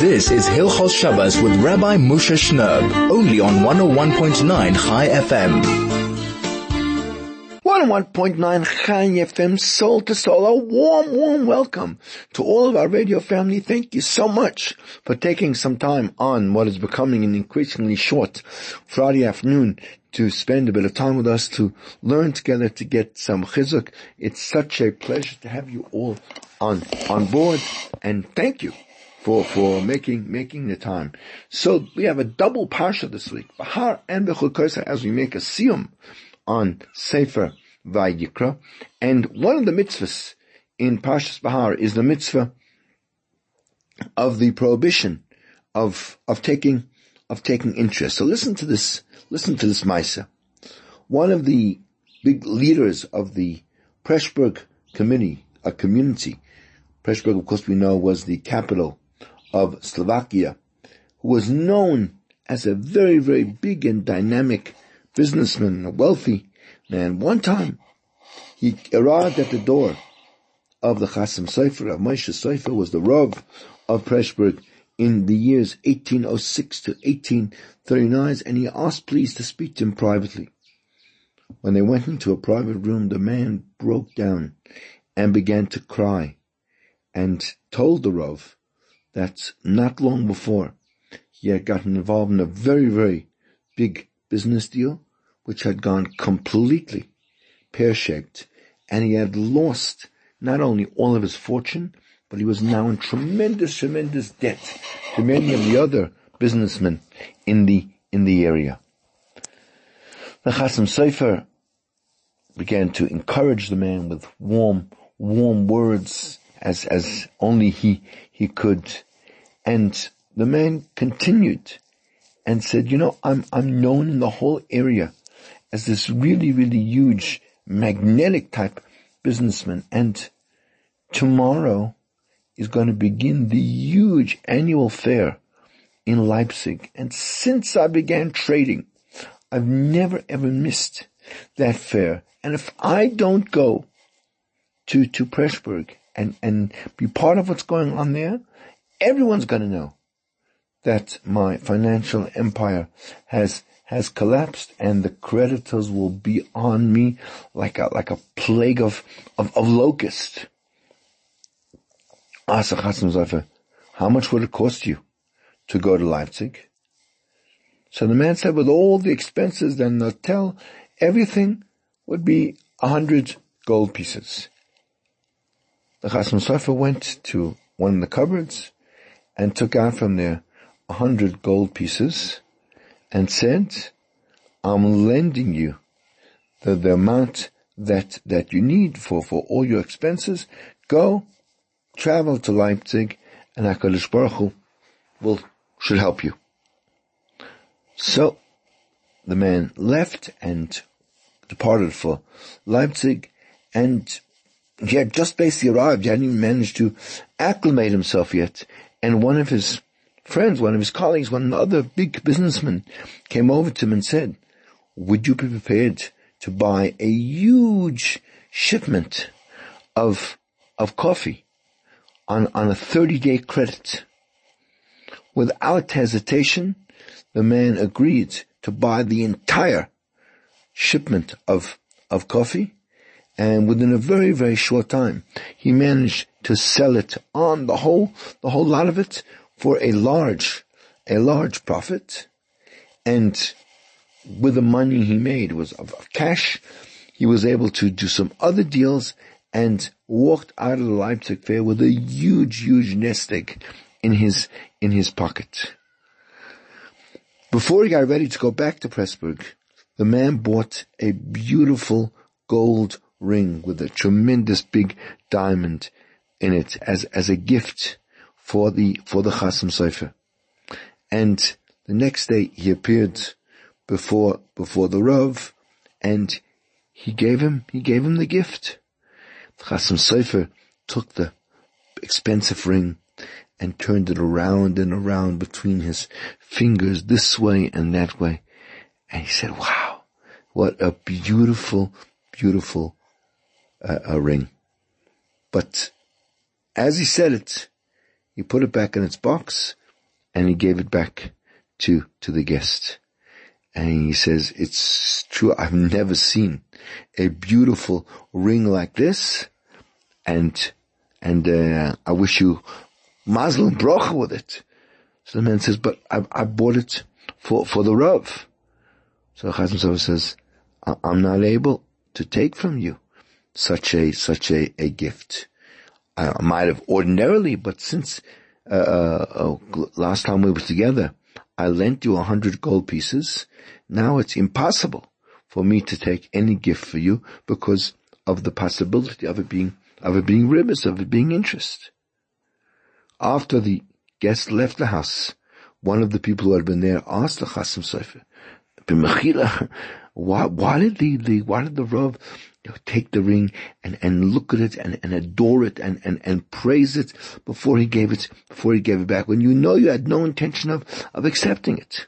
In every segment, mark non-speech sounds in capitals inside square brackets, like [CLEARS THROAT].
This is Hilchos Shabbos with Rabbi Moshe Shnerb, only on 101.9 Chai FM. 101.9 Chai FM, oh soul to soul. A warm, warm welcome to all of our radio family. Thank you so much for taking some time on what is becoming an increasingly short Friday afternoon to spend a bit of time with us to learn together to get some chizuk. It's such a pleasure to have you all on, on board and thank you for, for making, making the time. So we have a double parsha this week, Bahar and Bechukosa, as we make a siyum on Sefer Vayikra. And one of the mitzvahs in Parshas Bahar is the mitzvah of the prohibition of, of taking, of taking interest. So listen to this, listen to this Maisa. One of the big leaders of the Pressburg committee, a community, Pressburg, of course, we know was the capital of Slovakia, who was known as a very, very big and dynamic businessman, a wealthy man. One time, he arrived at the door of the Chasam Sofer, of Moshe Sofer, was the Rav of Pressburg in the years 1806 to 1839, and he asked please to speak to him privately. When they went into a private room, the man broke down and began to cry and told the Rav that not long before he had gotten involved in a very, very big business deal, which had gone completely pear-shaped, and he had lost not only all of his fortune, but he was now in tremendous, tremendous debt to many of the other businessmen in the, in the area. The Chasam Sofer began to encourage the man with warm, warm words as, as only he, he could. And the man continued and said, you know, I'm, I'm known in the whole area as this really, really huge magnetic type businessman. And tomorrow is going to begin the huge annual fair in Leipzig. And since I began trading, I've never ever missed that fair. And if I don't go to, to Pressburg and, and be part of what's going on there, everyone's going to know that my financial empire has has collapsed and the creditors will be on me like a like a plague of of, of locusts. Ask how much would it cost you to go to Leipzig? So the man said, with all the expenses and the hotel, everything would be a hundred gold pieces. The Chasam Sofer went to one of the cupboards and took out from there a hundred gold pieces and said, I'm lending you the, the amount that, that you need for, for all your expenses. Go, travel to Leipzig and HaKadosh Baruch Hu will, should help you. So, the man left and departed for Leipzig and he had just basically arrived. He hadn't even managed to acclimate himself yet. And one of his friends, one of his colleagues, one other big businessmen came over to him and said, would you be prepared to buy a huge shipment of, of coffee on, on a 30 day credit? Without hesitation, the man agreed to buy the entire shipment of, of coffee and within a very, very short time, he managed to sell it on the whole, the whole lot of it for a large, a large profit. And with the money he made was of, cash, he was able to do some other deals and walked out of the Leipzig fair with a huge, huge nest egg in his, in his pocket. Before he got ready to go back to Pressburg, the man bought a beautiful gold ring with a tremendous big diamond in it as, as a gift for the, for the Chasam Sofer. And the next day he appeared before, before the Rav and he gave him, he gave him the gift. The Chasam Sofer took the expensive ring and turned it around and around between his fingers this way and that way. And he said, wow, what a beautiful, beautiful a, a ring. But as he said it, he put it back in its box, and he gave it back to, to the guest. And he says, it's true, I've never seen a beautiful ring like this. And, and, uh, I wish you mazel and bracha with it. So the man says, but I, I bought it for, for the Rav. So Chasam Sofer says, I'm not able to take from you such a, such a, a gift. I might have ordinarily, but since, uh, uh, uh, last time we were together, I lent you a hundred gold pieces. Now it's impossible for me to take any gift for you because of the possibility of it being, of it being ribbis, of it being interest. After the guest left the house, one of the people who had been there asked the Chasam Sofer, [LAUGHS] why, why did the, the, why did the Rav take the ring and, and look at it and, and adore it and, and, and praise it before he gave it, before he gave it back when you know you had no intention of, of accepting it?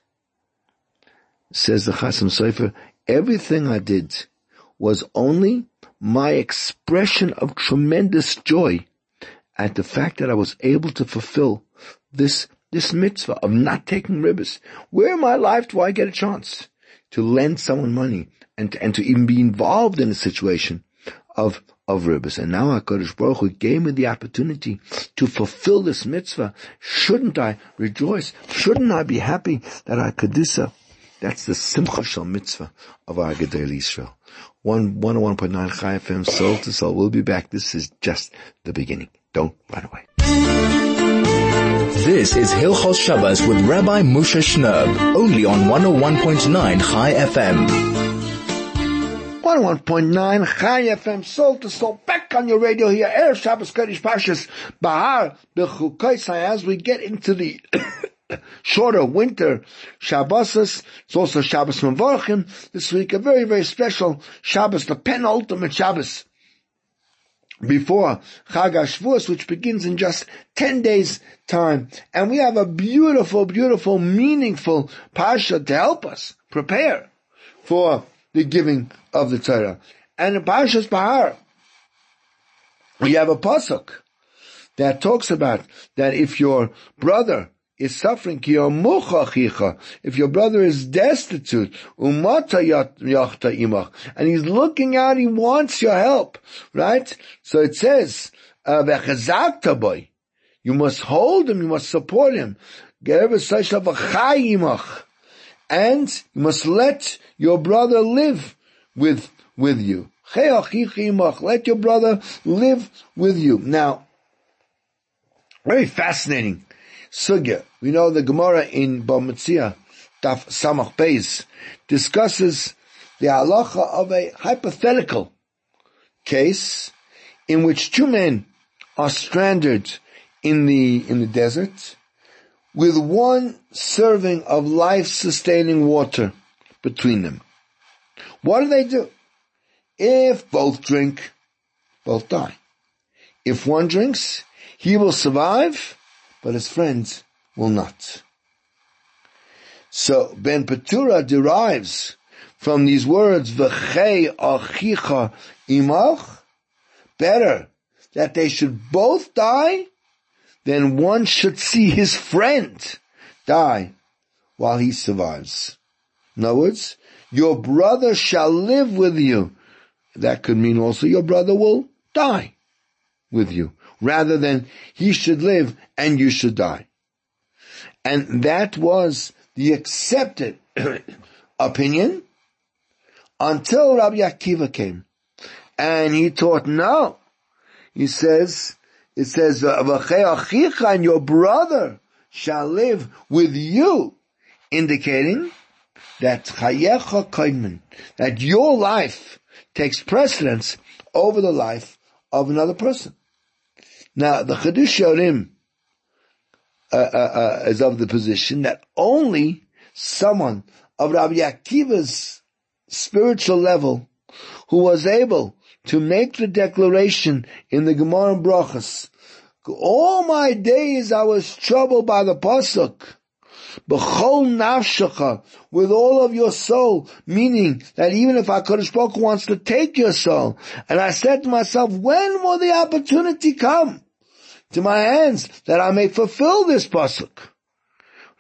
Says the Chasam Sofer, everything I did was only my expression of tremendous joy at the fact that I was able to fulfill this, this mitzvah of not taking ribbis. Where in my life do I get a chance to lend someone money and, and to even be involved in a situation of, of ribbis? And now HaKadosh Baruch Hu gave me the opportunity to fulfill this mitzvah. Shouldn't I rejoice? Shouldn't I be happy that I could do so? That's the Simcha Shal Mitzvah of our Gedel Israel. 101.9 Chai FM, soul to soul. We'll be back. This is just the beginning. Don't run away. This is Hilchos Shabbos with Rabbi Moshe Shnerb, only on 101.9 Chai FM. 101.9 Chai FM, soul to soul, back on your radio here, Erev Shabbos Kodesh Pashas, Bahar, B'chukoisai, as we get into the [COUGHS] shorter winter Shabbos. It's also Shabbos Mavarchim this week, a very, very special Shabbos, the penultimate Shabbos before Chag HaShavuos, which begins in just 10 days time. And we have a beautiful, beautiful, meaningful Pasha to help us prepare for the giving of the Torah. And in Pasha's Bahar, we have a Pasuk that talks about that if your brother is suffering, if your brother is destitute, and he's looking out, he wants your help, right? So it says, uh, you must hold him, you must support him, and you must let your brother live with, with you. Let your brother live with you. Now, very fascinating sugya. We know the Gemara in Bava Metzia, Daf Samach Beis, discusses the halacha of a hypothetical case in which two men are stranded in the, in the desert with one serving of life-sustaining water between them. What do they do? If both drink, both die. If one drinks, he will survive, but his friends will not. So Ben Petura derives from these words, V'chei achicha imach, better that they should both die than one should see his friend die while he survives. In other words, your brother shall live with you. That could mean also your brother will die with you rather than he should live and you should die. And that was the accepted [CLEARS THROAT] opinion until Rabbi Akiva came. And he taught no. He says, it says, and your brother shall live with you, indicating that that your life takes precedence over the life of another person. Now, the Yorim uh, uh, uh, is of the position that only someone of Rabbi Akiva's spiritual level who was able to make the declaration in the Gemara Brachas, all my days I was troubled by the pasuk. B'chol nafshecha, with all of your soul, meaning that even if HaKadosh Baruch wants to take your soul, and I said to myself, when will the opportunity come to my hands that I may fulfill this pasuk?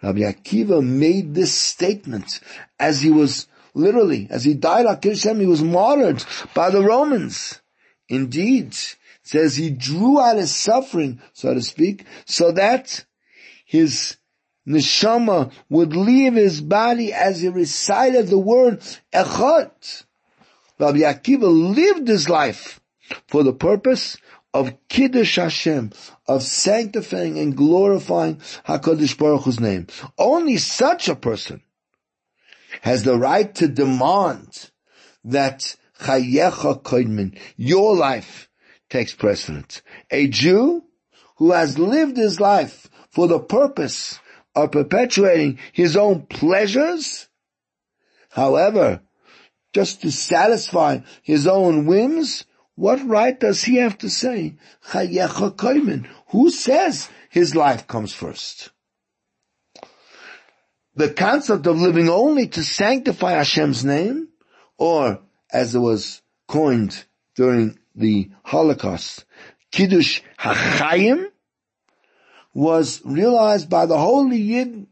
Rabbi Akiva made this statement as he was literally, as he died Kirshem, he was martyred by the Romans. Indeed, says he drew out his suffering, so to speak, so that his neshama would leave his body as he recited the word echot. Rabbi Akiva lived his life for the purpose of Kiddush Hashem, of sanctifying and glorifying HaKadosh Baruch Hu's name. Only such a person has the right to demand that Chayecha Koidmin, your life, takes precedence. A Jew who has lived his life for the purpose of perpetuating his own pleasures, however, just to satisfy his own whims, what right does he have to say, Chayecha Koimen? Who says his life comes first? The concept of living only to sanctify Hashem's name, or as it was coined during the Holocaust, Kiddush HaChaim, was realized by the holy Yid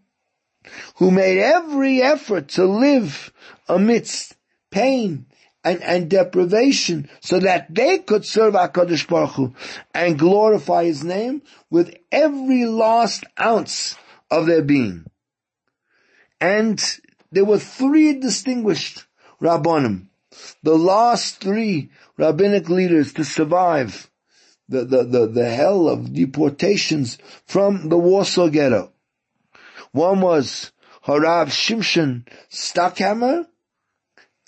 who made every effort to live amidst pain and, and deprivation so that they could serve HaKadosh Baruch Hu and glorify His name with every last ounce of their being. And there were three distinguished Rabbanim, the last three rabbinic leaders to survive the, the, the, the hell of deportations from the Warsaw Ghetto. One was Harav Shimshon Stockhammer,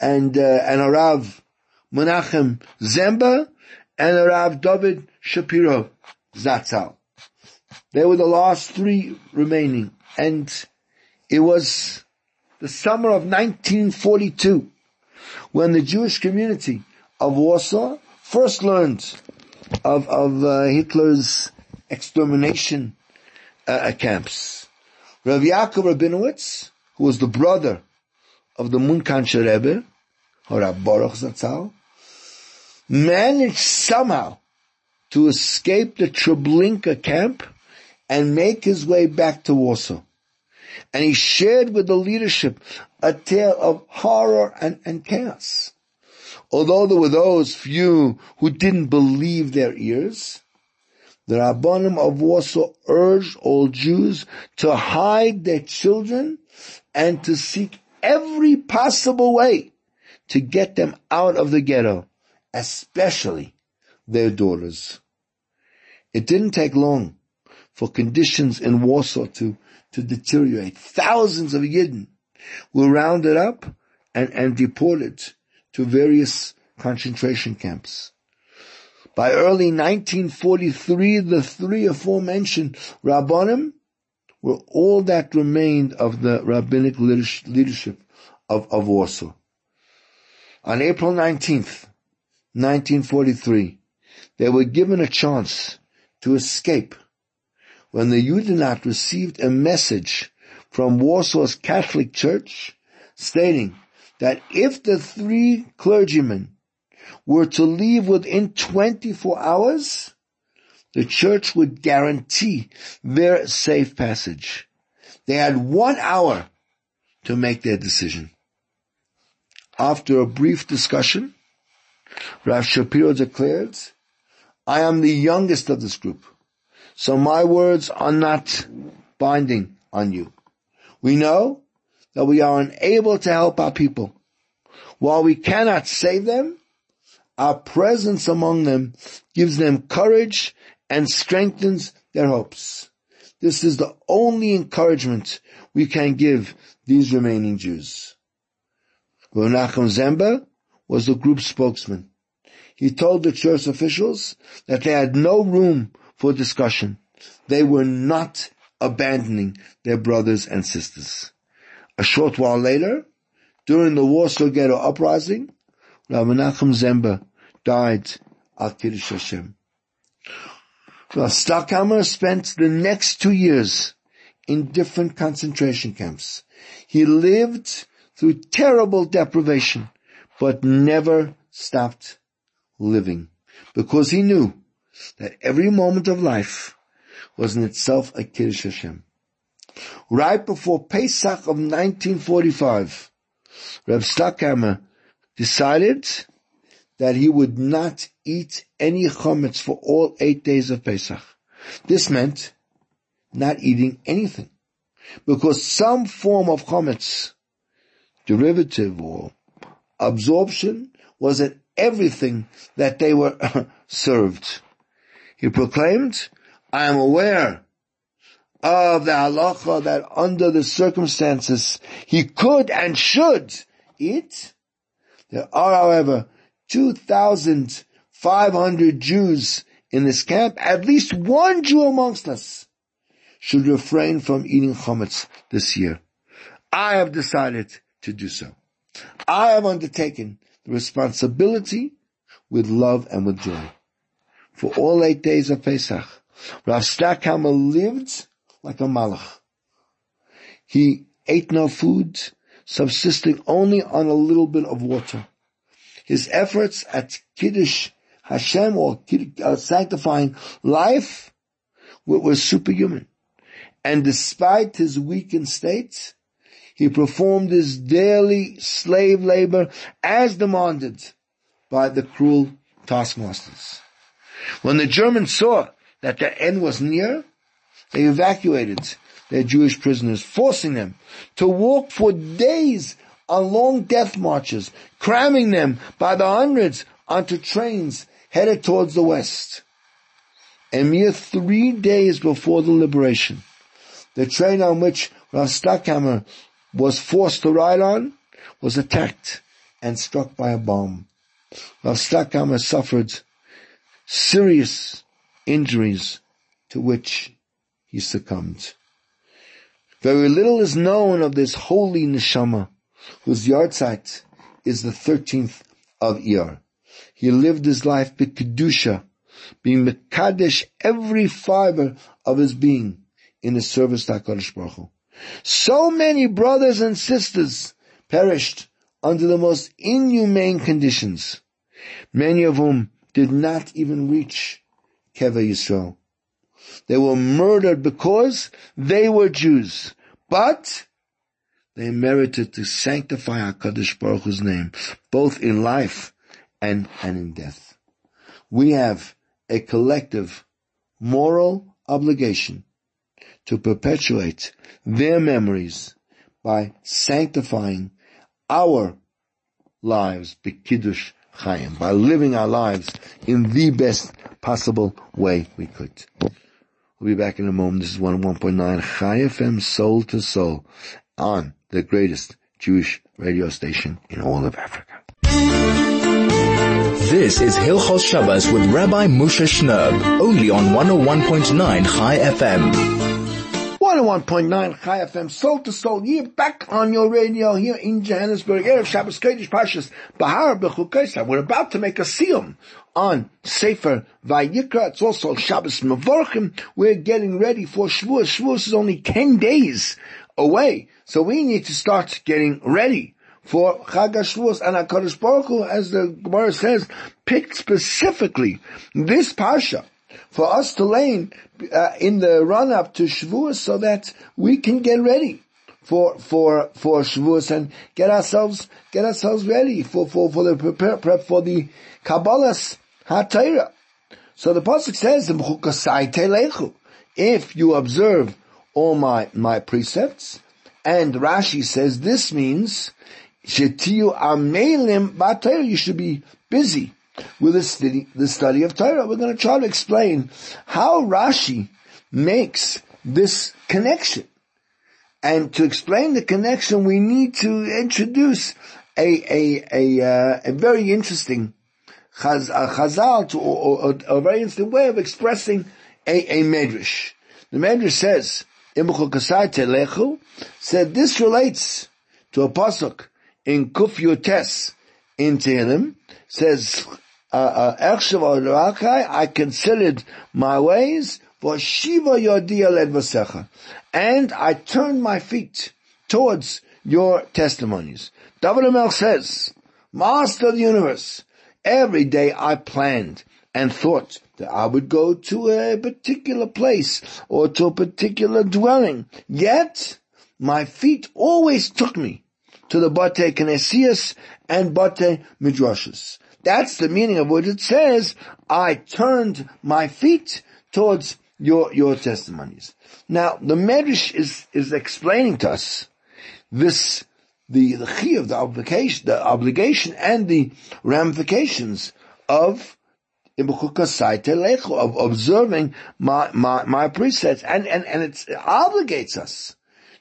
and uh, and Arav Menachem Ziemba and Arav David Shapiro Zatzal. They were the last three remaining, and it was the summer of 1942 when the Jewish community of Warsaw first learned of of uh, Hitler's extermination uh, camps. Rav Yaakov Rabinowitz, who was the brother of the Munkanshe Rebbe, or Baruch Zatzal, managed somehow to escape the Treblinka camp and make his way back to Warsaw. And he shared with the leadership a tale of horror and, and chaos. Although there were those few who didn't believe their ears, the Rabbanim of Warsaw urged all Jews to hide their children and to seek every possible way to get them out of the ghetto, especially their daughters. It didn't take long for conditions in Warsaw to, to deteriorate. Thousands of Yidden were rounded up and, and deported to various concentration camps. By early 1943, the three aforementioned Rabbanim were all that remained of the rabbinic leadership of, of Warsaw. On April 19th, 1943, they were given a chance to escape when the Judenrat received a message from Warsaw's Catholic Church stating that if the three clergymen were to leave within 24 hours, the church would guarantee their safe passage. They had one hour to make their decision. After a brief discussion, Rav Shapiro declared, I am the youngest of this group, so my words are not binding on you. We know that we are unable to help our people. While we cannot save them, our presence among them gives them courage and strengthens their hopes. This is the only encouragement we can give these remaining Jews. Menachem Ziemba was the group spokesman. He told the church officials that they had no room for discussion. They were not abandoning their brothers and sisters. A short while later, during the Warsaw Ghetto uprising, Rav Menachem Ziemba died al Kiddush Hashem. Rav Stockhammer spent the next two years in different concentration camps. He lived through terrible deprivation, but never stopped living because he knew that every moment of life was in itself a Kiddush Hashem. right before Pesach of 1945, Reb Stockhammer decided that he would not eat any chametz for all eight days of Pesach. This meant not eating anything because some form of chametz, derivative or absorption, was in everything that they were [LAUGHS] served. He proclaimed, I am aware of the halacha that under the circumstances he could and should eat. There are, however, 2,500 Jews in this camp. At least one Jew amongst us should refrain from eating chametz this year. I have decided to do so. I have undertaken the responsibility with love and with joy. For all eight days of Pesach, Rav Stockhammer lived like a malach. He ate no food, subsisting only on a little bit of water. His efforts at Kiddush Hashem or uh, sanctifying life were superhuman. And despite his weakened state, he performed his daily slave labor as demanded by the cruel taskmasters. When the Germans saw that their end was near, they evacuated their Jewish prisoners, forcing them to walk for days on long death marches, cramming them by the hundreds onto trains headed towards the west. A mere three days before the liberation, the train on which Rav was forced to ride on was attacked and struck by a bomb. Rav suffered serious injuries to which he succumbed. Very little is known of this holy neshama, whose yahrzeit is the 13th of Iyar. He lived his life b'kedusha, being mekadesh every fiber of his being in the service to HaKadosh Baruch Hu. So many brothers and sisters perished under the most inhumane conditions, many of whom did not even reach Kever Yisrael. They were murdered because they were Jews. But they merited to sanctify HaKadosh Baruch Hu's name, both in life and, and in death. We have a collective moral obligation to perpetuate their memories by sanctifying our lives, B'Kiddush By living our lives in the best possible way we could. We'll be back in a moment. This is 101.9 Chai FM Soul to Soul on the greatest Jewish radio station in all of Africa. This is Hilchos Shabbos with Rabbi Moshe Shnerb, only on 101.9 Chai FM. 101.9 Chai FM, soul to soul, You're back on your radio here in Johannesburg, Erev Shabbos Kodesh Pashas, Bahar Bechukesa. We're about to make a siyum on Sefer Vayikra. It's also Shabbos Mavorchim. We're getting ready for Shavuos. Shavuos is only 10 days away. So we need to start getting ready for Chag HaShavuos and HaKadosh Baruch Hu, as the Gemara says, picked specifically this Parsha for us to lay uh, in the run up to Shavuos so that we can get ready for for for Shavuos and get ourselves get ourselves ready for for for the prepare prep for the Kabbalas HaTorah. So the pasuk says, "If you observe all my my precepts," and Rashi says this means "Shetiu amelim You should be busy with the study, the study of Torah. We're going to try to explain how Rashi makes this connection. And to explain the connection, we need to introduce a, a, a, uh, a very interesting chaz, chazal, to, or, a very interesting way of expressing a, a medrash. The medrash says, said this relates to a pasuk in Kuf Yotes in Tehillim, says I considered my ways. And I turned my feet towards your testimonies. David says, Master of the universe, every day I planned and thought that I would go to a particular place or to a particular dwelling. Yet, my feet always took me to the Bate Knesias and Bate Midrashas. That's the meaning of what it says, I turned my feet towards your, your testimonies. Now, the Medrash is, is explaining to us this, the, the of the obligation, the obligation and the ramifications of of observing my, my, my precepts and, and, and it obligates us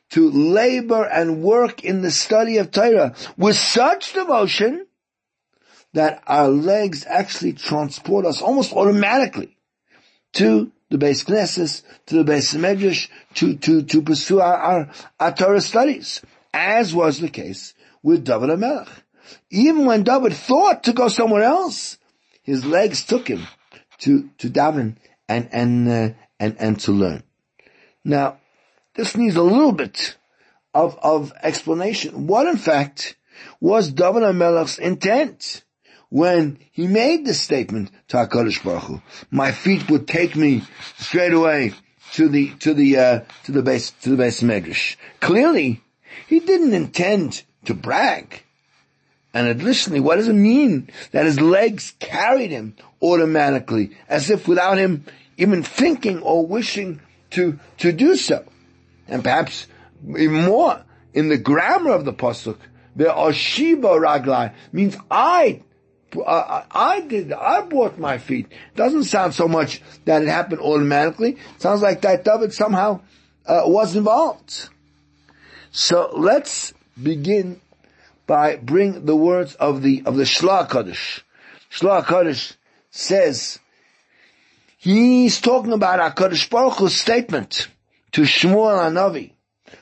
to labor and work in the study of Torah with such devotion that our legs actually transport us almost automatically to the base Knesset, to the base Medrash, to, to, to pursue our, our, our Torah studies, as was the case with David HaMelech. Even when David thought to go somewhere else, his legs took him to, to daven and, and, uh, and, and to learn. Now, this needs a little bit of, of explanation. What in fact was David HaMelech's intent? When he made the statement to HaKadosh Baruch Hu, my feet would take me straight away to the, to the, uh, to the base, to the base Medrash. Clearly, he didn't intend to brag. And additionally, what does it mean that his legs carried him automatically, as if without him even thinking or wishing to, to do so? And perhaps even more, in the grammar of the Pasuk, the Oshiba Raglai means I I, I did, I bought my feet. Doesn't sound so much that it happened automatically. sounds like that David somehow uh, was involved. So let's begin by bring the words of the of the Shla Kaddish. Shla Kaddish says he's talking about Hakadosh Baruch Hu's statement to Shmuel Hanavi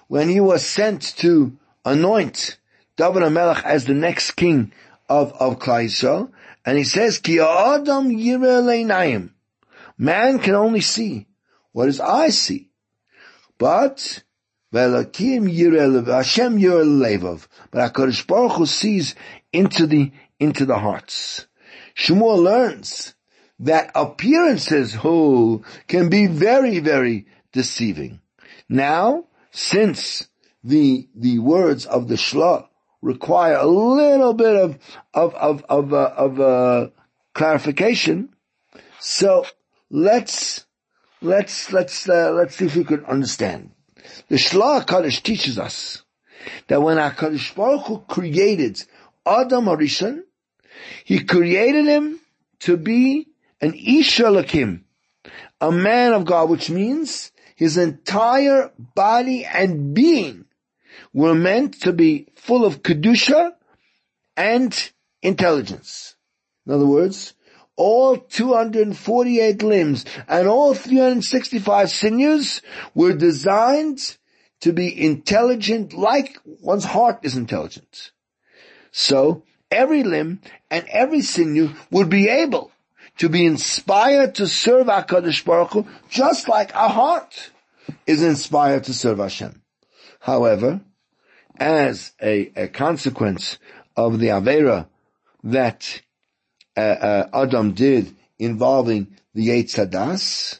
when he was sent to anoint David HaMelech as the next king of, of Klai and he says, Ki adam yireh Man can only see what his eyes see. But, Velakim yireh Hashem yireh levav. But HaKadosh Baruch Hu sees into the, into the hearts. Shmuel learns that appearances who can be very, very deceiving. Now, since the, the words of the Shlah require a little bit of of of of, uh, of uh, clarification. So let's let's let's uh, let's see if we can understand. The Shlah Kaddish teaches us that when Hakadosh Baruch Hu created Adam Arishon, he created him to be an Isha Lakim, a man of God, which means his entire body and being were meant to be full of kedusha and intelligence. In other words, all 248 limbs and all 365 sinews were designed to be intelligent like one's heart is intelligent. So every limb and every sinew would be able to be inspired to serve HaKadosh Baruch Hu just like our heart is inspired to serve Hashem. However, as a, a consequence of the Avera that uh, uh, Adam did involving the Hadas,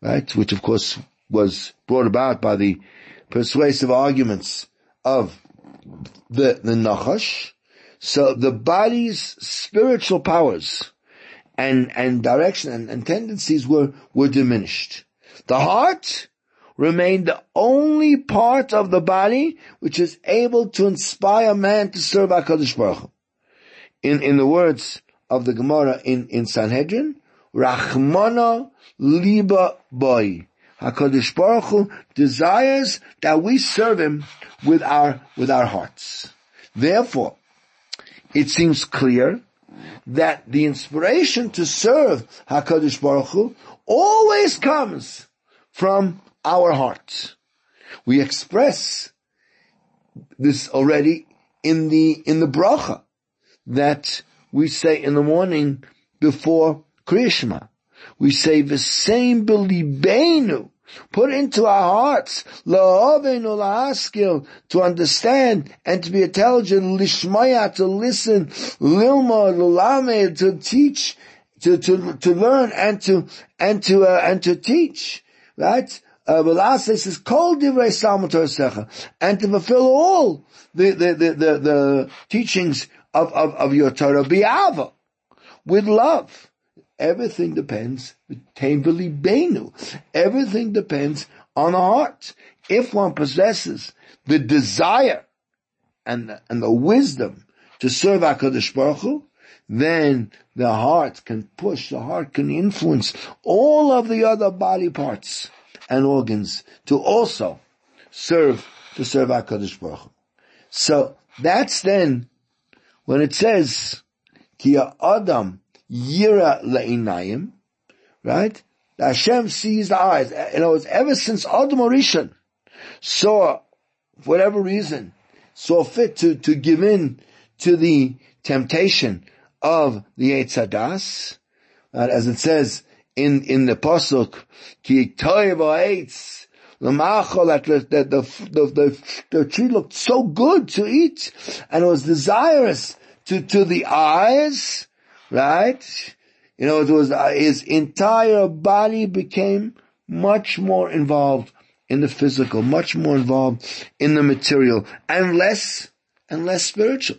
right, which of course was brought about by the persuasive arguments of the, the Nachash. So the body's spiritual powers and, and direction and, and tendencies were, were diminished. The heart remain the only part of the body which is able to inspire man to serve HaKadosh Baruch Hu. In, in the words of the Gemara in, in Sanhedrin, Rachmana liba boy. HaKadosh Baruch Hu desires that we serve Him with our, with our hearts. Therefore, it seems clear that the inspiration to serve HaKadosh Baruch Hu always comes from our hearts. We express this already in the, in the bracha that we say in the morning before Krishma. We say the same belibenu, put into our hearts, la'avenu la'askil, to understand and to be intelligent, lishmaya, to listen, lilma, to teach, to, to, to learn and to, and to, uh, and to teach, right? Uh, says, Kol divrei Secha, and to fulfill all the, the, the, the, the teachings of, of, of your Torah, bi'ava, with love. Everything depends, benu. Everything depends on the heart. If one possesses the desire and, and the wisdom to serve HaKadosh Baruch Hu, then the heart can push, the heart can influence all of the other body parts and organs to also serve, to serve HaKadosh Baruch Hu. So that's then when it says, Ki Adam yira le'inayim, right? Hashem sees the eyes. In other words, ever since Adam Orishan saw, for whatever reason, saw fit to, to give in to the temptation of the Eitzadas, right, as it says in, in the Pasuk, Ki Toiv that the, the, the, the, the tree looked so good to eat and it was desirous to, to the eyes, right? You know, it was, uh, his entire body became much more involved in the physical, much more involved in the material and less, and less spiritual.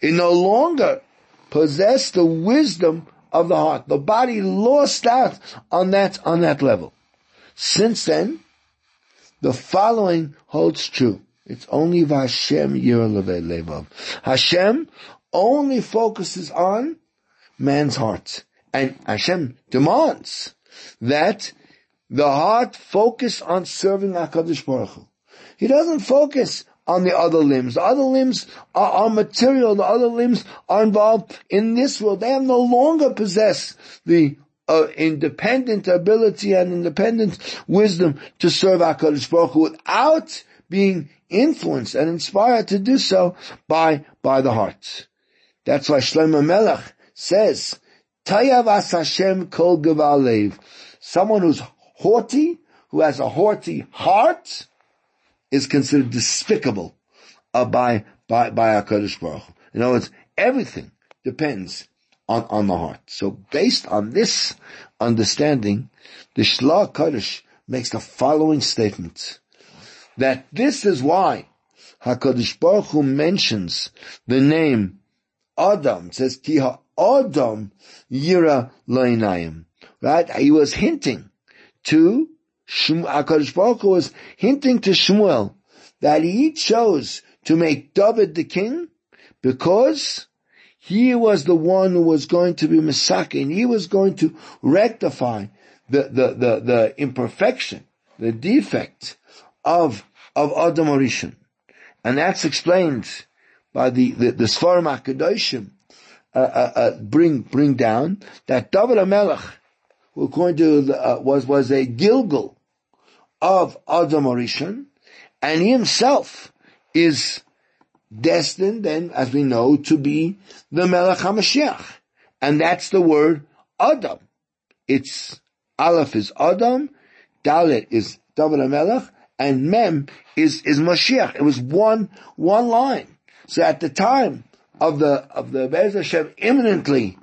It no longer possessed the wisdom of the heart. The body lost out on that, on that level. Since then, the following holds true. It's only Vashem Levav. Hashem only focuses on man's heart. And Hashem demands that the heart focus on serving HaKadosh Baruch Hu. He doesn't focus on the other limbs. The other limbs are, are, material. The other limbs are involved in this world. They no longer possess the uh, independent ability and independent wisdom to serve HaKadosh Baruch Hu without being influenced and inspired to do so by, by the heart. That's why Shlomo Melech says, Tayavas Hashem kol gevalev. Someone who's haughty, who has a haughty heart, is considered despicable uh, by, by, by HaKadosh Baruch. In other words, everything depends on, on the heart. So based on this understanding, the Shla Kaddish makes the following statement, that this is why HaKadosh Baruch Hu mentions the name Adam, says Ki Adam Yira Loinayim. Right? He was hinting to HaKadosh Baruch Hu was hinting to Shmuel that he chose to make David the king because he was the one who was going to be Misakin. He was going to rectify the, the, the, the imperfection, the defect of, of Adam Orishan. And that's explained by the, the, the HaKadoshim, uh, uh, uh, bring, bring down that David HaMelech, according to, uh, was, was a Gilgul of Adam Orishan, and he himself is destined then, as we know, to be the Melech HaMashiach. And that's the word Adam. It's, Aleph is Adam, Dalet is David HaMelech, and Mem is, is Mashiach. It was one, one line. So at the time of the, of the Bez Hashem imminently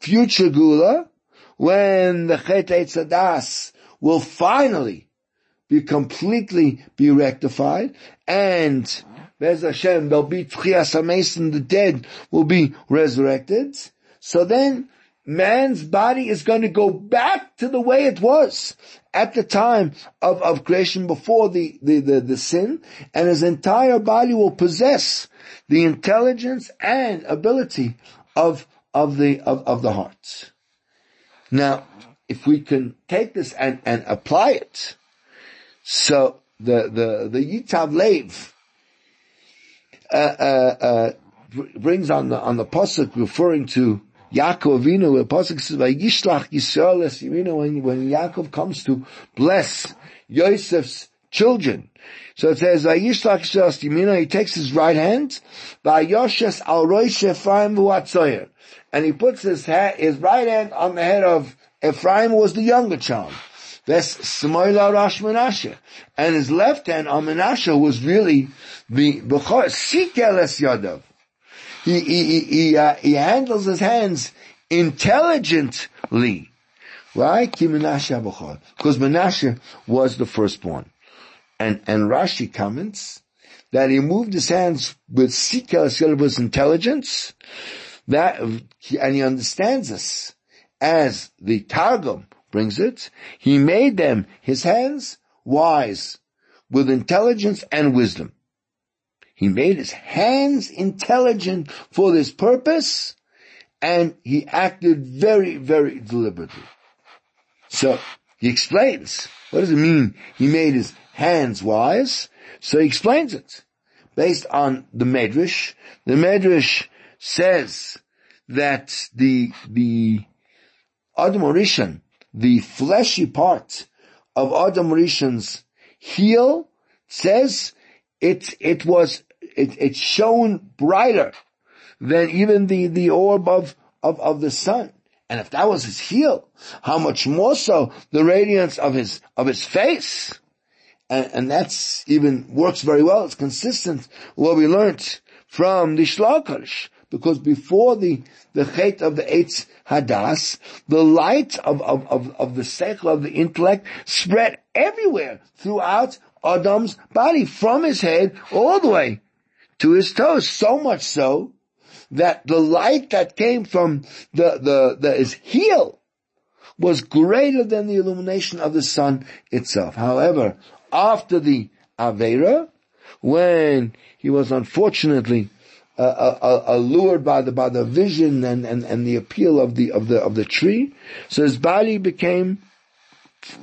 future Gula, when the Chet Sadas will finally be completely be rectified, and Bez Hashem, there'll be Tchias HaMesim, the dead will be resurrected. So then, man's body is going to go back to the way it was at the time of, of creation before the, the, the, the sin, and his entire body will possess the intelligence and ability of, of the, of, of the heart. Now, if we can take this and, and apply it, so the the the Yitav Lev uh, uh, uh, brings on the on the pasuk referring to Yaakov Avinu. The pasuk says, "Vayishlach Yisrael es when when Yaakov comes to bless Yosef's children." So it says, "Vayishlach Yisrael es He takes his right hand, Vayoshes al Roish Ephraim v'atzoyer, and he puts his ha- his right hand on the head of Ephraim, was the younger child. That's Smoila Rosh Menashe. And his left hand on Menashe was really the Bechor, Sikeles Yadav. He, he, he, uh, he handles his hands intelligently. Right? Ki Menashe Because Menashe was the firstborn. And, and Rashi comments that he moved his hands with Sikel syllabus intelligence, that, and he understands this as the Targum brings it, he made them, his hands, wise, with intelligence and wisdom. He made his hands intelligent for this purpose, and he acted very, very deliberately. So, he explains, what does it mean? He made his hands wise. So he explains it. Based on the Medrash, the Medrash says that the, the Adam the fleshy part of Adam heel says it, it was, it, it shone brighter than even the, the orb of, of, of the sun. And if that was his heel, how much more so the radiance of his, of his face? And, and that's even works very well. It's consistent with what we learned from the Shlakarish. Because before the, the chait of the Eitz Hadas, the light of, of, of, of the seichel of the intellect spread everywhere throughout Adam's body, from his head all the way to his toes. So much so that the light that came from the, the, the his heel was greater than the illumination of the sun itself. However, after the Avera, when he was unfortunately uh, uh, uh, allured by the by the vision and, and, and the appeal of the of the of the tree. So his body became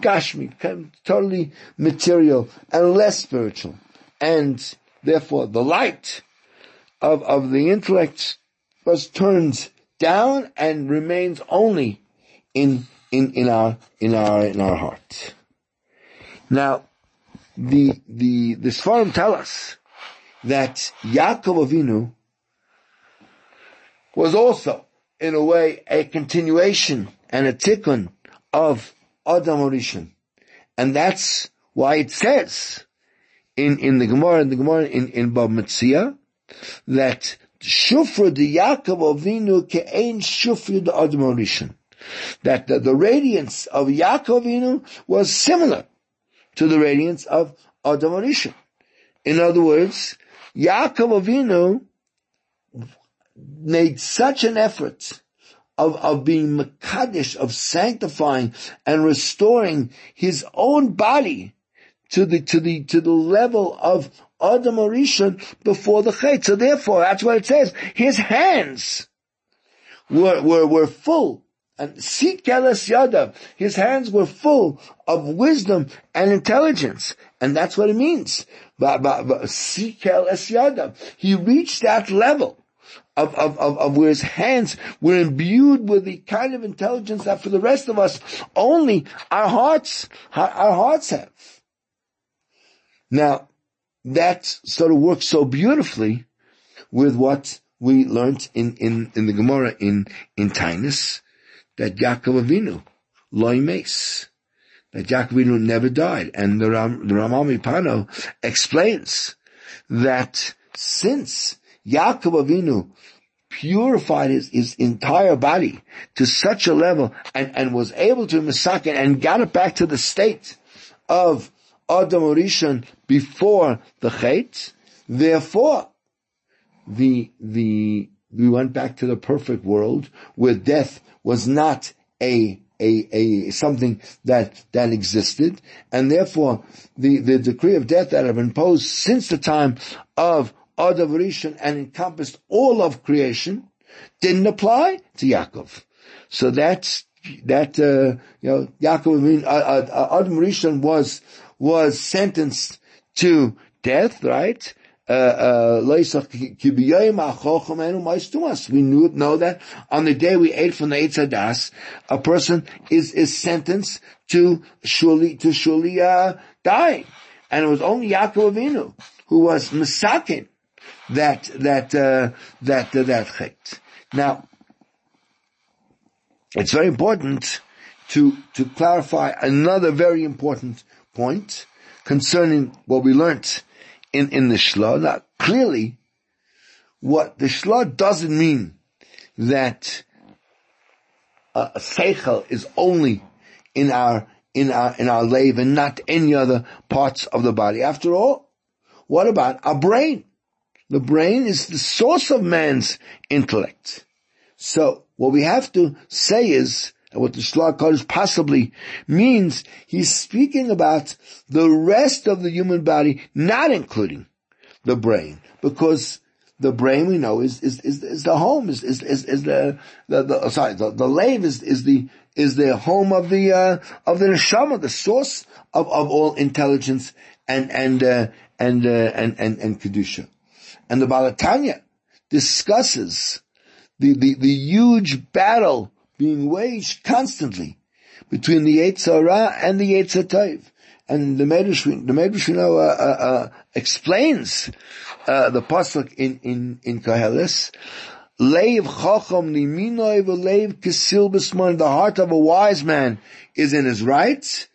gashmi, became totally material and less spiritual, and therefore the light of of the intellect was turned down and remains only in in in our in our in our heart. Now, the the the Sfarim tell us that Yaakov Avinu was also, in a way, a continuation and a tikkun of Adam Orishan. And that's why it says in, in the Gemara, in the Gemara in, in Bava Metzia, that Shufra de Yaakov Avinu ke'ein Shufra de Adam Orishan. That the, the radiance of Yaakov Avinu was similar to the radiance of Adam. In other words, Yaakov Avinu made such an effort of, of being Makadish, of sanctifying and restoring his own body to the, to the, to the level of Adam before the Chait. So therefore, that's what it says. His hands were, were, were full. And Sikeles Yadav, his hands were full of wisdom and intelligence. And that's what it means. Sikeles Yadav. He reached that level of, of, of, of where his hands were imbued with the kind of intelligence that for the rest of us only our hearts, our hearts have. Now, that sort of works so beautifully with what we learned in, in, in the Gemara in, in Taanis, that Yaakov Avinu, loy mace, that Yaakov Avinu never died. And the, Ram, the Pano explains that since Yaakov Avinu purified his, his entire body to such a level and, and was able to massacre and got it back to the state of Adam Rishon before the Chait. Therefore, the, the, we went back to the perfect world where death was not a a, a something that that existed, and therefore the the decree of death that have been imposed since the time of Adam Rishon and encompassed all of creation, didn't apply to Yaakov. So that's, that, uh, you know, Yaakov, I mean, uh, uh, Adam Rishon was, was sentenced to death, right? Uh, uh, we knew, know that on the day we ate from the Eitz Hadas, a person is, is sentenced to surely, to surely, uh, die. And it was only Yaakov Avinu who was misakin, that that uh, that uh, that chait. Now, it's very important to to clarify another very important point concerning what we learnt in in the shla. Now, clearly, what the shla doesn't mean that a seichel is only in our, in our, in our lave and not any other parts of the body. After all, what about our brain? The brain is the source of man's intellect. So what we have to say is, and what the Shloah Kodesh possibly means, he's speaking about the rest of the human body, not including the brain, because the brain we know is is is, is the home is is is, is the, the the sorry the, the lave is is the is the home of the uh, of the neshama, the source of, of all intelligence and and uh, and, uh, and and and kedusha, and the Baal HaTanya discusses the, the the huge battle being waged constantly between the Yetzirah and the Yetzer Hara. And the Medrash, the Medrash, you know, uh, uh, uh, explains uh, the pasuk in in in Koheles. Leiv chacham liminoi v'leiv kisil b'sman. The heart of a wise man is in his right,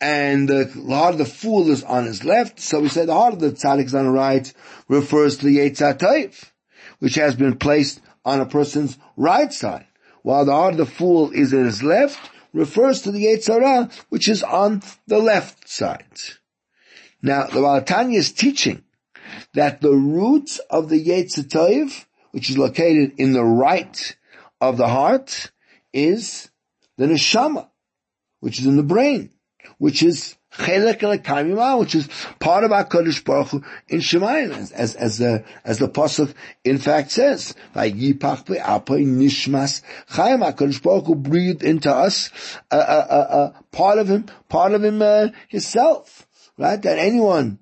and the heart of the fool is on his left. So we say the heart of the tzaddik is on the right refers to the Yetzer Tov, which has been placed on a person's right side while the heart of the fool is in his left, refers to the Yetzirah, which is on the left side. Now, the Baal HaTanya is teaching that the root of the Yetzer Hara, which is located in the right of the heart, is the Neshama, which is in the brain, which is which is part of our Kodesh Baruch Hu in Shemayim, as, as, the, as the Pasuk in fact says, like Yipach Nishmas Chayim, our Kodesh Baruch Hu breathed into us, a, a, a, part of him, part of him, uh, himself, right? That anyone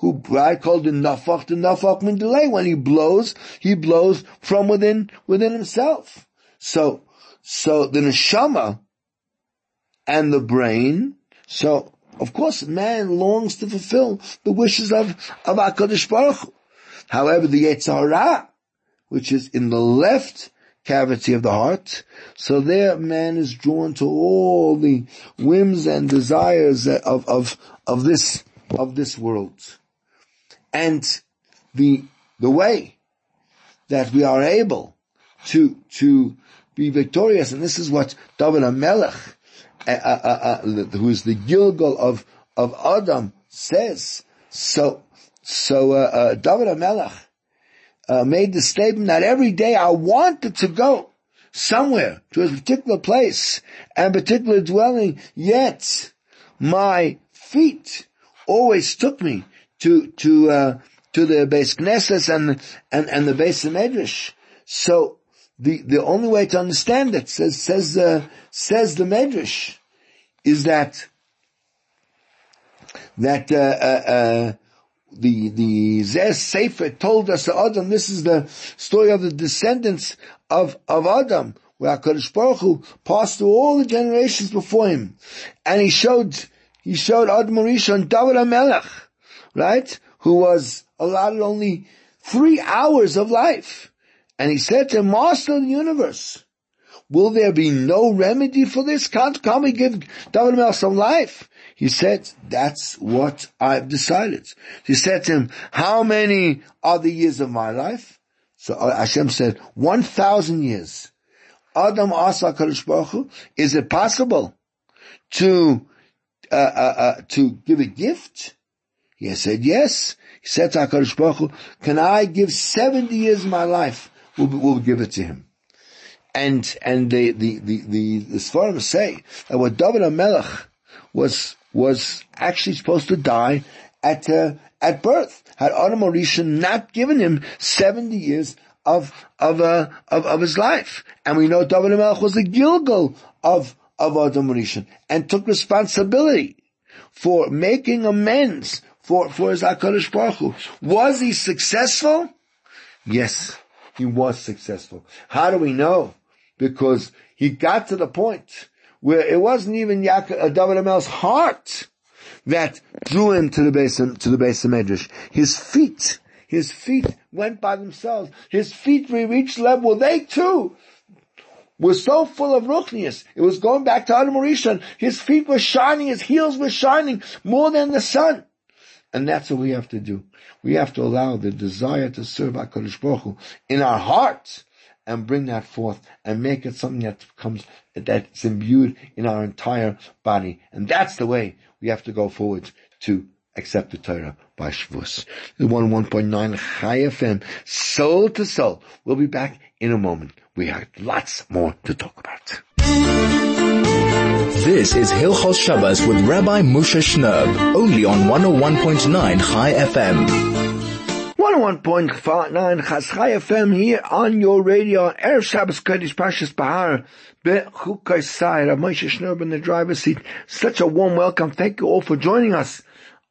who right called the nafach, the nafach delay. When he blows, he blows from within within himself. So so the neshama and the brain. So of course, man longs to fulfill the wishes of, of HaKadosh Baruch Hu. However, the Yetzer Hara, which is in the left cavity of the heart, so there man is drawn to all the whims and desires of, of, of this, of this world. And the, the way that we are able to, to be victorious, and this is what David HaMelech who is the Gilgul of, of Adam, says. So, so, uh, David HaMelech, made the statement that every day I wanted to go somewhere to a particular place and particular dwelling, yet my feet always took me to, to, uh, to the base Knesset and, and, and the beis Medrash. So, the, the only way to understand it, says, says, uh, says the Medrash, is that, that, uh, uh, uh the, the Zez Sefer told us, Adam, this is the story of the descendants of, of Adam, where HaKadosh Baruch Hu passed through all the generations before him. And he showed, he showed Adam Rishon David HaMelech, right? Who was allotted only three hours of life. And he said to him, Master of the universe, will there be no remedy for this? Can't, we give David Mel some life? He said, that's what I've decided. He said to him, how many are the years of my life? So uh, Hashem said, 1,000 years. Adam asked Baruch Hu, is it possible to, uh, uh, uh, to give a gift? He said, yes. He said to Baruch Hu, can I give 70 years of my life we'll, we'll give it to him. And, and the, the, the, the, the Sfarim say that what David HaMelech was, was actually supposed to die at, uh, at birth. Had Adam Rishon not given him 70 years of, of, uh, of, of his life. And we know David HaMelech was the Gilgul of, of Adam Rishon and took responsibility for making amends for, for his HaKadosh Baruch Hu. Was he successful? Yes he was successful. How do we know? Because he got to the point where it wasn't even Yaakov, uh, David Amel's heart that drew him to the base to the base of Medrash. His feet, his feet went by themselves. His feet reached level. They too were so full of ruchnius. It was going back to Adam Rishon. His feet were shining. His heels were shining more than the sun. And that's what we have to do. We have to allow the desire to serve HaKadosh Baruch Hu in our hearts. And bring that forth and make it something that comes, that's imbued in our entire body. And that's the way we have to go forward to accept the Torah by Shavuos. The one 1.9 Chai FM, soul to soul. We'll be back in a moment. We have lots more to talk about. This is Hilchos Shabbos with Rabbi Moshe Shnerb, only on 101.9 Chai FM. 101.9 Chai FM here on your radio. Erev Shabbos Kodesh Pashas Bahar. Bechukay Sai, Rabbi Moshe in the driver's seat. Such a warm welcome. Thank you all for joining us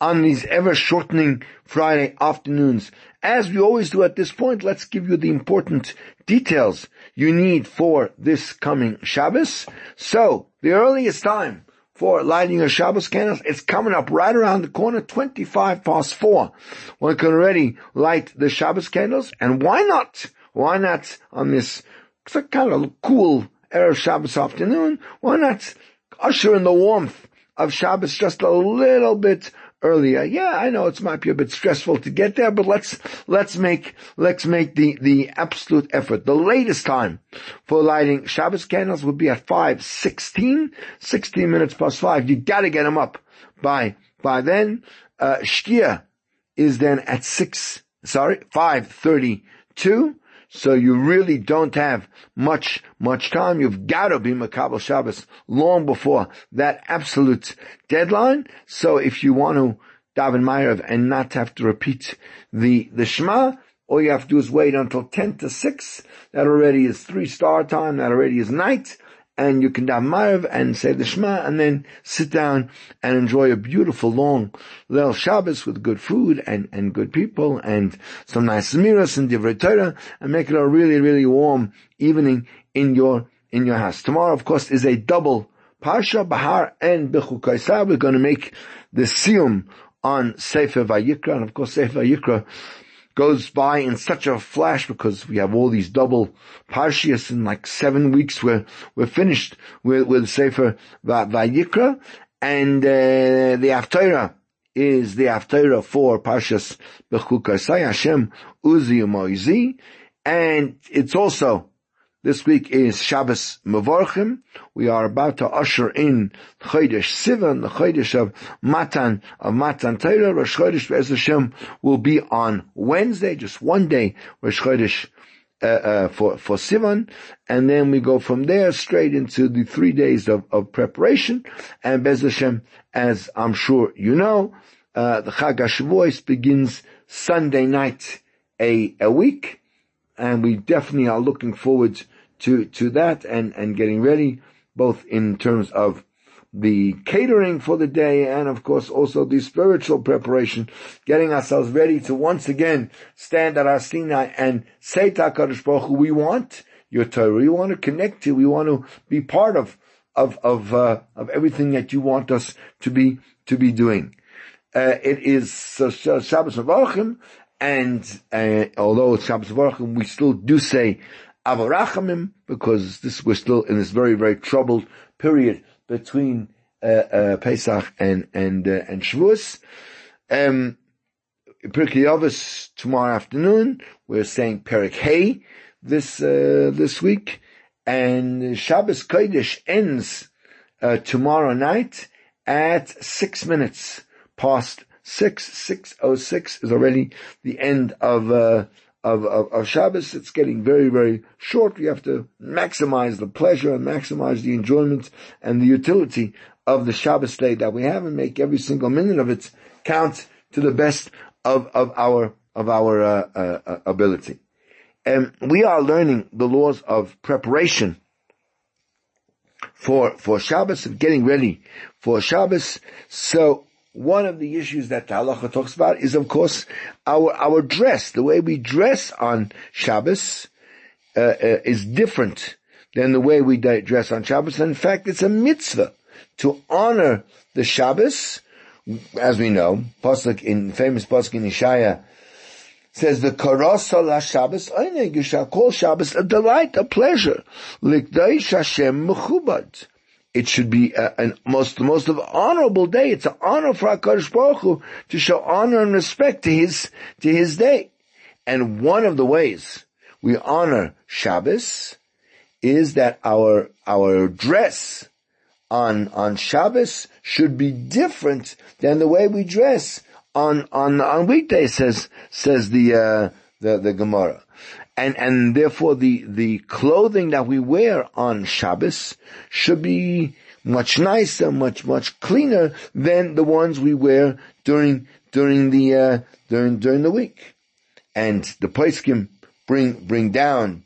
on these ever shortening Friday afternoons. As we always do at this point, let's give you the important details you need for this coming Shabbos. So, the earliest time for lighting your Shabbos candles, it's coming up right around the corner, 25 past 4. One can already light the Shabbos candles, and why not? Why not on this kind of cool Erev Shabbos afternoon? Why not usher in the warmth of Shabbos just a little bit earlier. Yeah, I know it might be a bit stressful to get there, but let's, let's make, let's make the, the absolute effort. The latest time for lighting Shabbos candles would be at 5.16, 16 minutes past 5. You gotta get them up by, by then. Uh, Shkia is then at 6, sorry, 5.32. So you really don't have much, much time. You've got to be Makabal Shabbos long before that absolute deadline. So if you want to daven Ma'ariv and not have to repeat the, the Shema, all you have to do is wait until 10 to 6. That already is three star time. That already is night and you can daven Ma'ariv and say the Shema and then sit down and enjoy a beautiful long Leil Shabbos with good food and, and good people and some nice miras and Divrei Torah and make it a really, really warm evening in your, in your house. Tomorrow, of course, is a double Parsha, Bahar and Bechukaisa. We're going to make the Siyum on Sefer Vayikra and of course Sefer Vayikra goes by in such a flash because we have all these double parshias in like seven weeks. We're we're finished with with Sefer Vayikra, and uh, the Haftarah is the Haftarah for Parshas Bechukasai Hashem Uzi Moizi, and it's also this week is Shabbos Mevorchim. We are about to usher in Chodesh Sivan, the Chodesh of Matan, of Matan Torah. Rosh Chodesh Be'ez Hashem will be on Wednesday, just one day, Rosh Chodesh uh, uh, for for Sivan, and then we go from there straight into the three days of, of preparation. And Bez Hashem, as I'm sure you know, uh, the Chag HaShavuos begins Sunday night a a week and we definitely are looking forward to, to that and, and getting ready, both in terms of the catering for the day and of course also the spiritual preparation, getting ourselves ready to once again stand at our Sinai and say to HaKadosh we want your Torah, we want to connect to, we want to be part of, of, of, uh, of everything that you want us to be, to be doing. Uh, it is uh, Shabbos Mevorchim, and uh, although it's Shabbos Mevorchim, we still do say Av HaRachamim because this we're still in this very very troubled period between uh, uh, Pesach and and uh, and Shavuos. Um, Avos tomorrow afternoon. We're saying Perik Hay this uh, this week, and Shabbos Kodesh ends uh, tomorrow night at six minutes past six six oh six is already the end of uh, of, of, of Shabbos. It's getting very very short. We have to maximize the pleasure and maximize the enjoyment and the utility of the Shabbos day that we have, and make every single minute of it count to the best of of our of our uh, uh ability. And we are learning the laws of preparation for for Shabbos of getting ready for Shabbos. So one of the issues that the halacha talks about is, of course, our our dress. The way we dress on Shabbos uh, uh, is different than the way we dress on Shabbos. And in fact, it's a mitzvah to honor the Shabbos, as we know. Pasuk in famous pasuk in Ishaya says the karasa la Shabbos you shall call Shabbos a delight, a pleasure. Likdaish Hashem mechubad it should be a, most most of honorable day. It's an honor for Hakadosh Baruch Hu to show honor and respect to his to his day. And one of the ways we honor Shabbos is that our, our dress on, on Shabbos should be different than the way we dress on, on, on weekdays, says, says the, uh, the, the Gemara. And, and therefore the, the clothing that we wear on Shabbos should be much nicer, much, much cleaner than the ones we wear during, during the, uh, during, during the week. And the Poiskim bring, bring down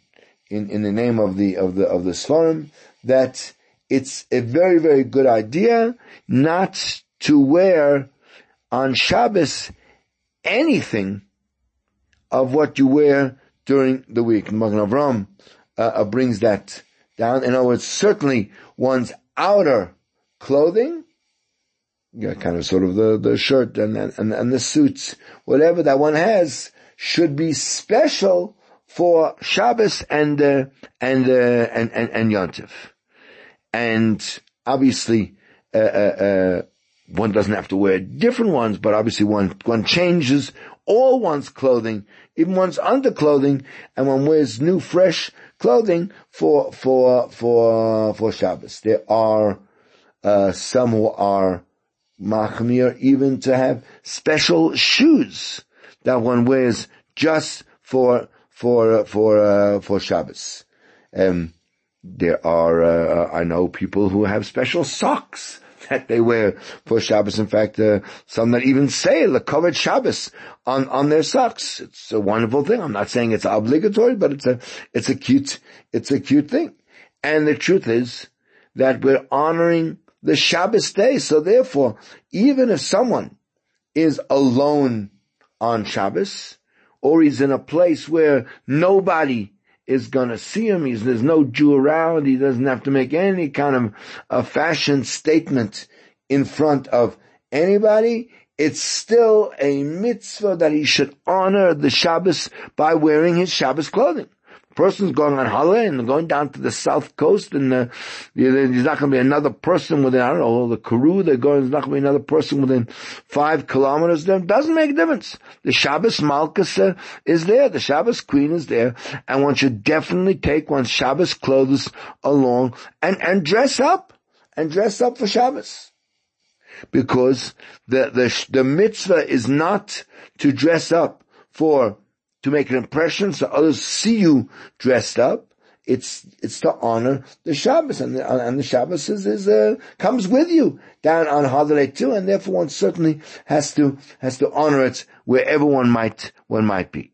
in, in the name of the, of the, of the Sfarim that it's a very, very good idea not to wear on Shabbos anything of what you wear during the week. Magen Avram uh, uh, brings that down. In other words, certainly one's outer clothing, yeah, kind of sort of the, the shirt and, and, and the suits, whatever that one has should be special for Shabbos and, uh, and, uh, and, and, and Yontif. And obviously, uh, uh, uh, one doesn't have to wear different ones, but obviously one, one changes all one's clothing, even one's underclothing, and one wears new, fresh clothing for, for, for, for Shabbos. There are, uh, some who are machmir even to have special shoes that one wears just for, for, for, uh, for Shabbos. Um, there are, uh, I know people who have special socks that [LAUGHS] they wear for Shabbos. In fact, uh, some that even say covered Shabbos on, on their socks. It's a wonderful thing. I'm not saying it's obligatory, but it's a, it's a cute, it's a cute thing. And the truth is that we're honoring the Shabbos day. So therefore, even if someone is alone on Shabbos, or he's in a place where nobody is gonna see him. He's, there's no Jew around. He doesn't have to make any kind of a fashion statement in front of anybody. It's still a mitzvah that he should honor the Shabbos by wearing his Shabbos clothing person's going on holiday and going down to the south coast and uh, there's not going to be another person within, I don't know, the Karoo, they're going, there's not going to be another person within five kilometers there. Doesn't make a difference. The Shabbos Malkus uh, is there, the Shabbos Queen is there, and one should definitely take one's Shabbos clothes along and, and dress up, and dress up for Shabbos. Because the, the, the mitzvah is not to dress up for to make an impression so others see you dressed up. It's, it's to honor the Shabbos and the, and the Shabbos is, is, uh, comes with you down on holiday too and therefore one certainly has to, has to honor it wherever one might, one might be.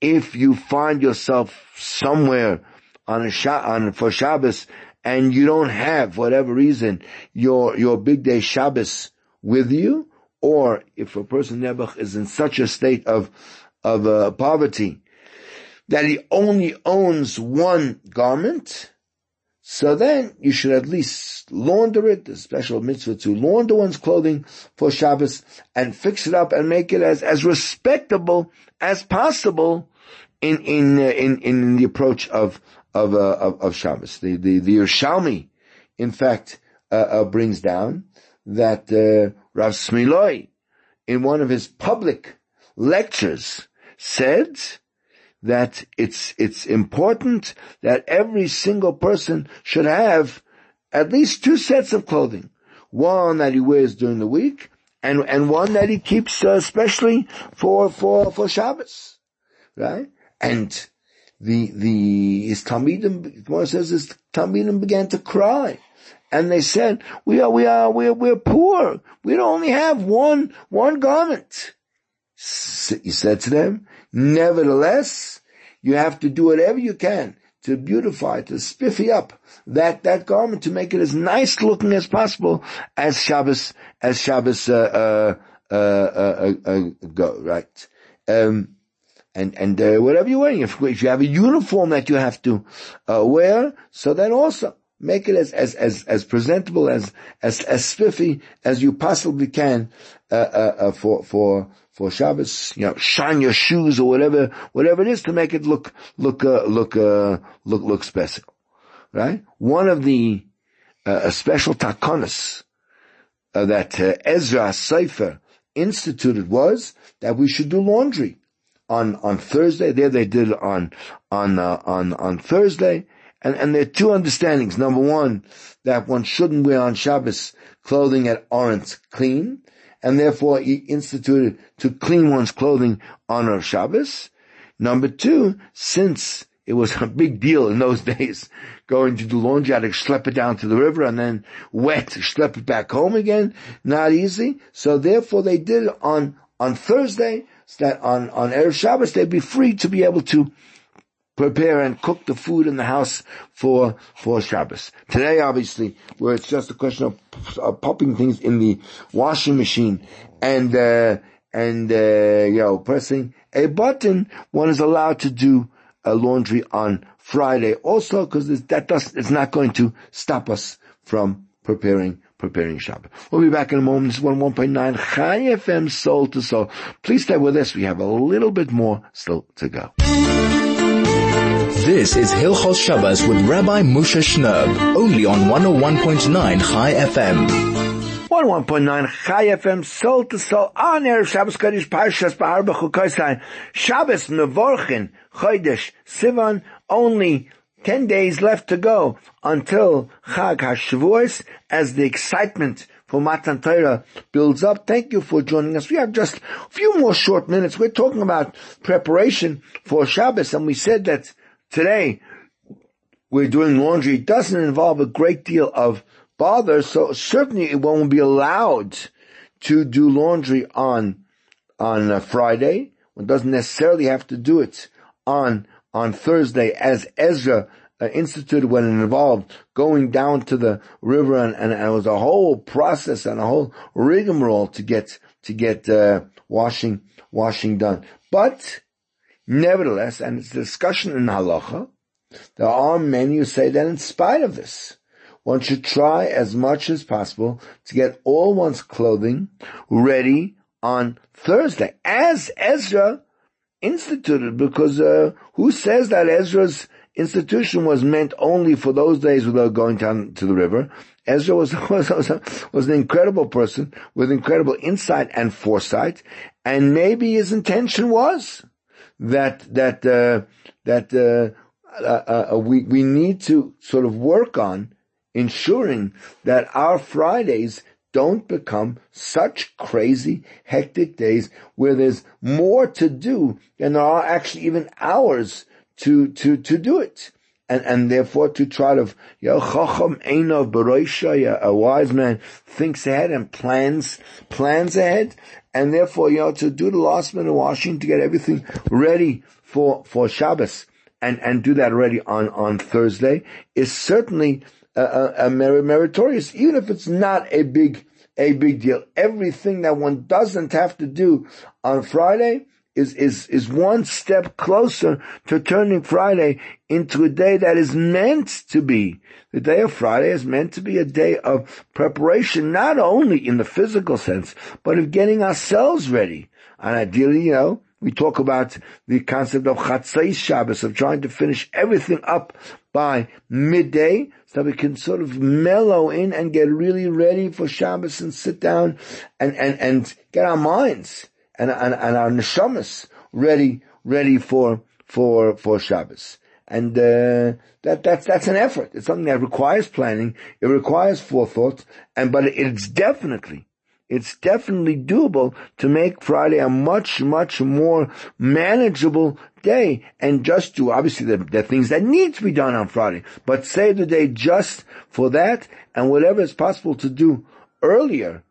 If you find yourself somewhere on a on, for Shabbos and you don't have, whatever reason, your, your big day Shabbos with you, or if a person Nebuch is in such a state of, of uh, poverty, that he only owns one garment, so then you should at least launder it, the special mitzvah to launder one's clothing for Shabbos and fix it up and make it as, as respectable as possible in, in, uh, in, in the approach of, of, uh, of, of, Shabbos. The, the, the Yerushalmi, in fact, uh, uh brings down that, uh, Rav Smiloi, in one of his public lectures, said that it's, it's important that every single person should have at least two sets of clothing. One that he wears during the week and, and one that he keeps uh, especially for, for, for Shabbos. Right? And the, the, his Talmidim, Gemara says his Talmidim began to cry. And they said, we are, we are, we're, we're poor. We don't only have one, one garment. He said to them, nevertheless, you have to do whatever you can to beautify, to spiffy up that, that garment to make it as nice looking as possible as Shabbos, as Shabbos, uh, uh, uh, uh, uh go, right? Um, and, and, uh, whatever you're wearing, if, if, you have a uniform that you have to, wear, so then also, make it as, as, as, as presentable, as, as, as spiffy as you possibly can, for, for, for Shabbos, you know, shine your shoes or whatever, whatever it is to make it look, look, uh, look, uh, look, look special. Right? One of the, uh, special takonis, uh, that uh, Ezra Sefer instituted was that we should do laundry on, on Thursday. There they did it on, on, uh, on, on Thursday. And, and there are two understandings. Number one, that one shouldn't wear on Shabbos clothing that aren't clean. And therefore he instituted to clean one's clothing on a Shabbos. Number two, since it was a big deal in those [LAUGHS] days going to do laundry, had to schlep it down to the river and then wet, schlep it back home again. Not easy. So therefore they did it on, on Thursday, so that on, on Erev Shabbos they'd be free to be able to prepare and cook the food in the house for, for Shabbos. Today, obviously, where it's just a question of, of popping things in the washing machine and, uh, and, uh, you know, pressing a button, one is allowed to do a laundry on Friday also because that does, it's not going to stop us from preparing preparing Shabbat. We'll be back in a moment. This is 1.9 Chai FM Soul to Soul. Please stay with us. We have a little bit more still to go. This is Hilchos Shabbos with Rabbi Moshe Shnerb, only on 101.9 Chai FM. 101.9 Chai FM, soul to soul, on air Shabbos Kodesh Parshas Bahar B'chukoisai, Shabbos Mevorchim, Chodesh, Sivan, only 10 days left to go until Chag HaShavuos, as the excitement for Matan Torah builds up. Thank you for joining us. We have just a few more short minutes. We're talking about preparation for Shabbos, and we said that today we're doing laundry. Doesn't involve a great deal of bother, so certainly it won't be allowed to do laundry on, on a Friday. One doesn't necessarily have to do it on, on Thursday as Ezra uh, instituted when it involved going down to the river and, and, and, it was a whole process and a whole rigmarole to get, to get, uh, washing, washing done. But, nevertheless, and it's a discussion in halacha, there are many who say that in spite of this, one should try as much as possible to get all one's clothing ready on Thursday, as Ezra instituted, because uh, who says that Ezra's institution was meant only for those days without going down to the river? Ezra was, [LAUGHS] was, was an incredible person with incredible insight and foresight, and maybe his intention was that that uh, that uh, uh, uh we we need to sort of work on ensuring that our Fridays don't become such crazy, hectic days where there's more to do than there are actually even hours to, to, to do it. And, and therefore to try to, you know, a wise man thinks ahead and plans, plans ahead. And therefore, you know, to do the last minute washing to get everything ready for, for Shabbos and, and do that already on, on Thursday is certainly a, a meritorious, even if it's not a big, a big deal. Everything that one doesn't have to do on Friday is, is, is one step closer to turning Friday into a day that is meant to be. The day of Friday is meant to be a day of preparation, not only in the physical sense, but of getting ourselves ready. And ideally, you know, we talk about the concept of Chatzai Shabbos, of trying to finish everything up by midday, so we can sort of mellow in and get really ready for Shabbos and sit down and, and, and get our minds and, and, and our neshamas ready, ready for, for, for Shabbos. And, uh, that, that's, that's an effort. It's something that requires planning. It requires forethought. And, but it's definitely, it's definitely doable to make Friday a much, much more manageable day and just do obviously the, the things that need to be done on Friday, but save the day just for that and whatever is possible to do earlier.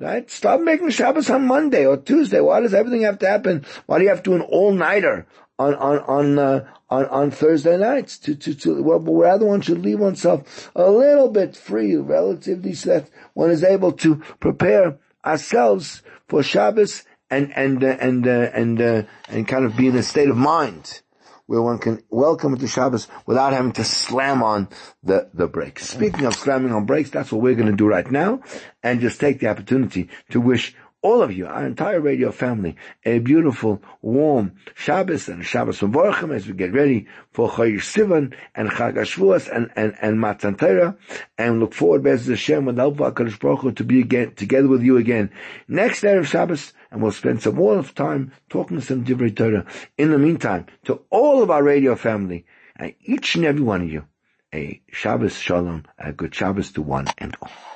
Right? Stop making Shabbos on Monday or Tuesday. Why does everything have to happen? Why do you have to do an all-nighter on, on, on, uh, on, on Thursday nights to, to, to, well, but rather one should leave oneself a little bit free, relatively so that one is able to prepare ourselves for Shabbos and, and, uh, and, uh, and, uh, and kind of be in a state of mind where one can welcome to Shabbos without having to slam on the, the brakes. Speaking of slamming on brakes, that's what we're going to do right now and just take the opportunity to wish all of you, our entire radio family, a beautiful, warm Shabbos and Shabbos Mevorchim as we get ready for Chodesh Sivan and Chag HaShavuos and, and, and Matan Torah, and look forward, Bez Hashem, with the help of HaKadosh Baruch Hu, to be again, together with you again next day of Shabbos, and we'll spend some more time talking some Divrei Torah. In the meantime, to all of our radio family, and each and every one of you, a Shabbos Shalom, a good Shabbos to one and all.